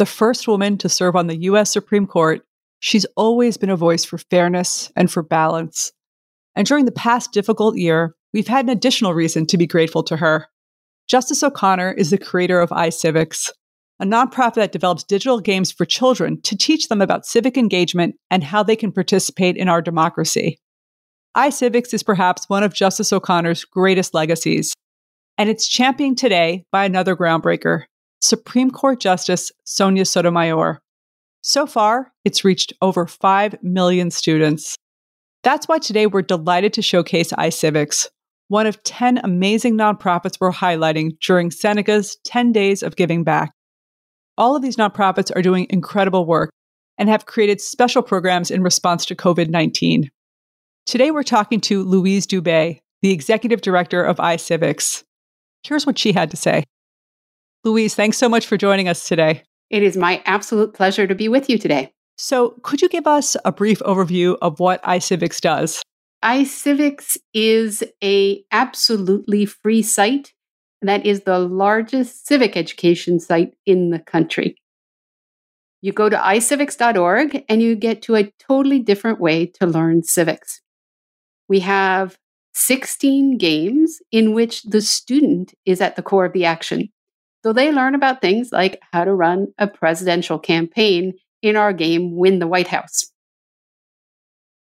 The first woman to serve on the U.S. Supreme Court, she's always been a voice for fairness and for balance. And during the past difficult year, we've had an additional reason to be grateful to her. Justice O'Connor is the creator of iCivics, a nonprofit that develops digital games for children to teach them about civic engagement and how they can participate in our democracy. iCivics is perhaps one of Justice O'Connor's greatest legacies, and it's championed today by another groundbreaker, Supreme Court Justice Sonia Sotomayor. So far, it's reached over 5 million students. That's why today we're delighted to showcase iCivics, one of 10 amazing nonprofits we're highlighting during Seneca's 10 Days of Giving Back. All of these nonprofits are doing incredible work and have created special programs in response to COVID 19. Today we're talking to Louise Dubé, the executive director of iCivics. Here's what she had to say. Louise, thanks so much for joining us today. It is my absolute pleasure to be with you today. So, could you give us a brief overview of what iCivics does? iCivics is a absolutely free site that is the largest civic education site in the country. You go to icivics.org and you get to a totally different way to learn civics. We have 16 games in which the student is at the core of the action. So they learn about things like how to run a presidential campaign in our game, Win the White House.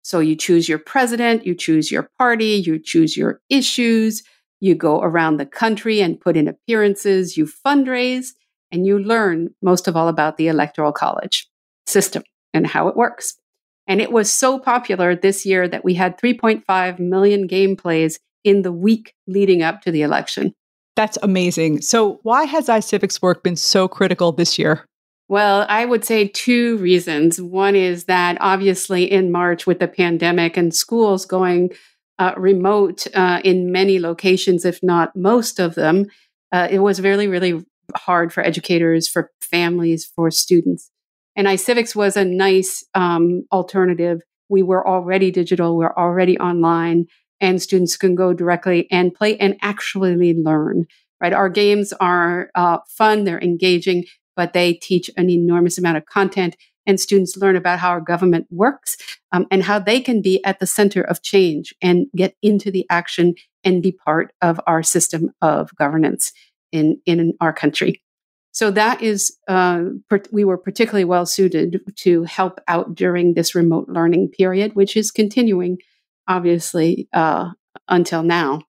So you choose your president, you choose your party, you choose your issues, you go around the country and put in appearances, you fundraise, and you learn most of all about the Electoral College system and how it works. And it was so popular this year that we had 3.5 million game plays in the week leading up to the election. That's amazing. So, why has iCivics work been so critical this year? Well, I would say two reasons. One is that obviously in March, with the pandemic and schools going uh, remote uh, in many locations, if not most of them, uh, it was really, really hard for educators, for families, for students. And iCivics was a nice um, alternative. We were already digital, we we're already online, and students can go directly and play and actually learn. Right, our games are uh, fun; they're engaging, but they teach an enormous amount of content, and students learn about how our government works um, and how they can be at the center of change and get into the action and be part of our system of governance in in our country. So that is, uh, per- we were particularly well suited to help out during this remote learning period, which is continuing obviously, uh, until now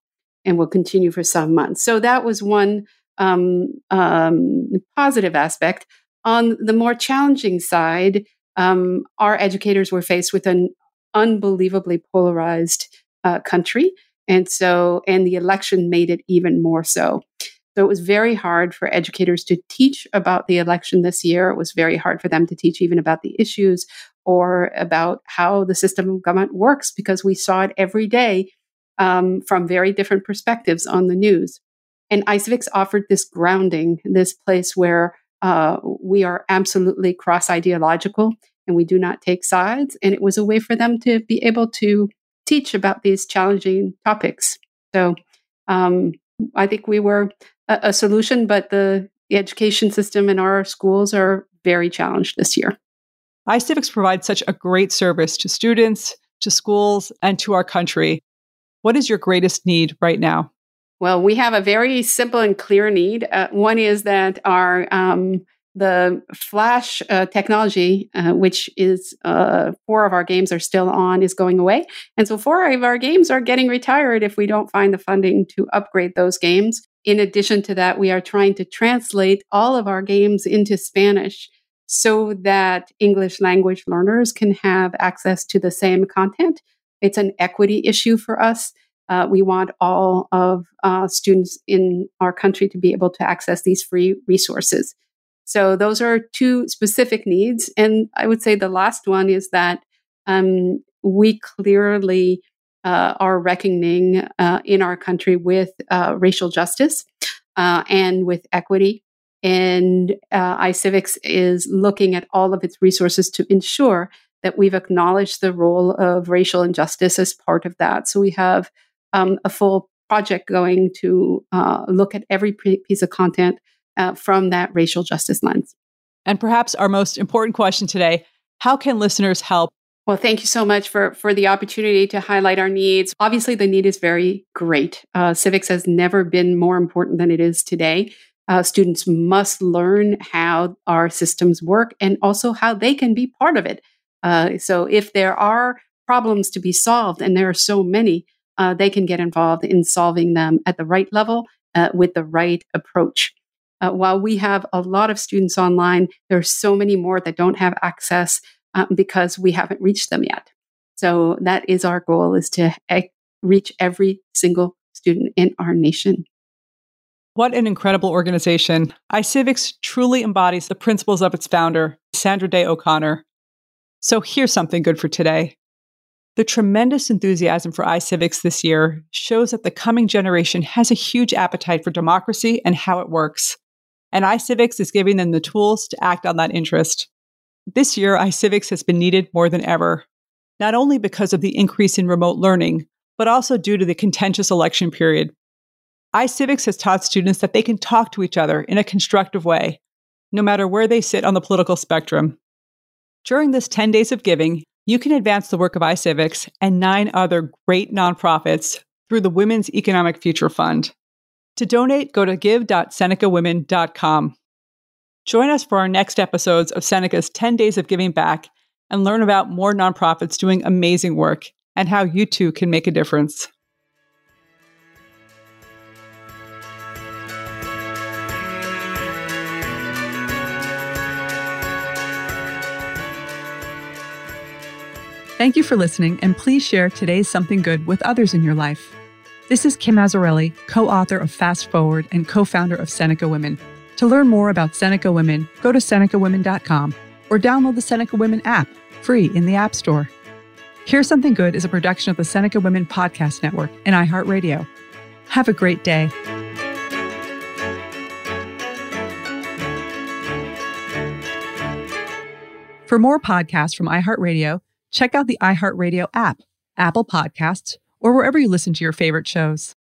and will continue for some months. So that was one um, um, positive aspect. On the more challenging side, um, our educators were faced with an unbelievably polarized uh, country. And so, and the election made it even more so. So it was very hard for educators to teach about the election this year. It was very hard for them to teach even about the issues or about how the system of government works because we saw it every day um, from very different perspectives on the news. And iCivics offered this grounding, this place where uh, we are absolutely cross ideological and we do not take sides. And it was a way for them to be able to teach about these challenging topics. So um, I think we were a, a solution, but the, the education system in our schools are very challenged this year iCivics provides such a great service to students, to schools, and to our country. What is your greatest need right now? Well, we have a very simple and clear need. Uh, one is that our um, the Flash uh, technology, uh, which is uh, four of our games are still on, is going away, and so four of our games are getting retired if we don't find the funding to upgrade those games. In addition to that, we are trying to translate all of our games into Spanish so that English language learners can have access to the same content. It's an equity issue for us. Uh, we want all of uh, students in our country to be able to access these free resources. So those are two specific needs. And I would say the last one is that um, we clearly uh, are reckoning uh, in our country with uh, racial justice uh, and with equity. And iCivics is looking at all of its resources to ensure that we've acknowledged the role of racial injustice as part of that. So we have um, a full project going to uh, look at every piece of content uh, from that racial justice lens. And perhaps our most important question today how can listeners help? Well, thank you so much for, for the opportunity to highlight our needs. Obviously, the need is very great. Uh, civics has never been more important than it is today. Uh, students must learn how our systems work and also how they can be part of it. Uh, so, if there are problems to be solved, and there are so many, uh, they can get involved in solving them at the right level uh, with the right approach. Uh, while we have a lot of students online, there are so many more that don't have access um, because we haven't reached them yet. So that is our goal: is to reach every single student in our nation. What an incredible organization. iCivics truly embodies the principles of its founder, Sandra Day O'Connor. So here's something good for today. The tremendous enthusiasm for iCivics this year shows that the coming generation has a huge appetite for democracy and how it works. And iCivics is giving them the tools to act on that interest. This year, iCivics has been needed more than ever, not only because of the increase in remote learning, but also due to the contentious election period. iCivics has taught students that they can talk to each other in a constructive way, no matter where they sit on the political spectrum. During this 10 days of giving, you can advance the work of iCivics and nine other great nonprofits through the Women's Economic Future Fund. To donate, go to give.senecawomen.com. Join us for our next episodes of Seneca's 10 Days of Giving Back and learn about more nonprofits doing amazing work and how you too can make a difference. Thank you for listening, and please share today's Something Good with others in your life. This is Kim Azzarelli, co author of Fast Forward and co founder of Seneca Women. To learn more about Seneca Women, go to senecawomen.com or download the Seneca Women app, free in the App Store. Here's Something Good is a production of the Seneca Women Podcast Network and iHeartRadio. Have a great day. For more podcasts from iHeartRadio, check out the iHeartRadio app, Apple Podcasts, or wherever you listen to your favorite shows.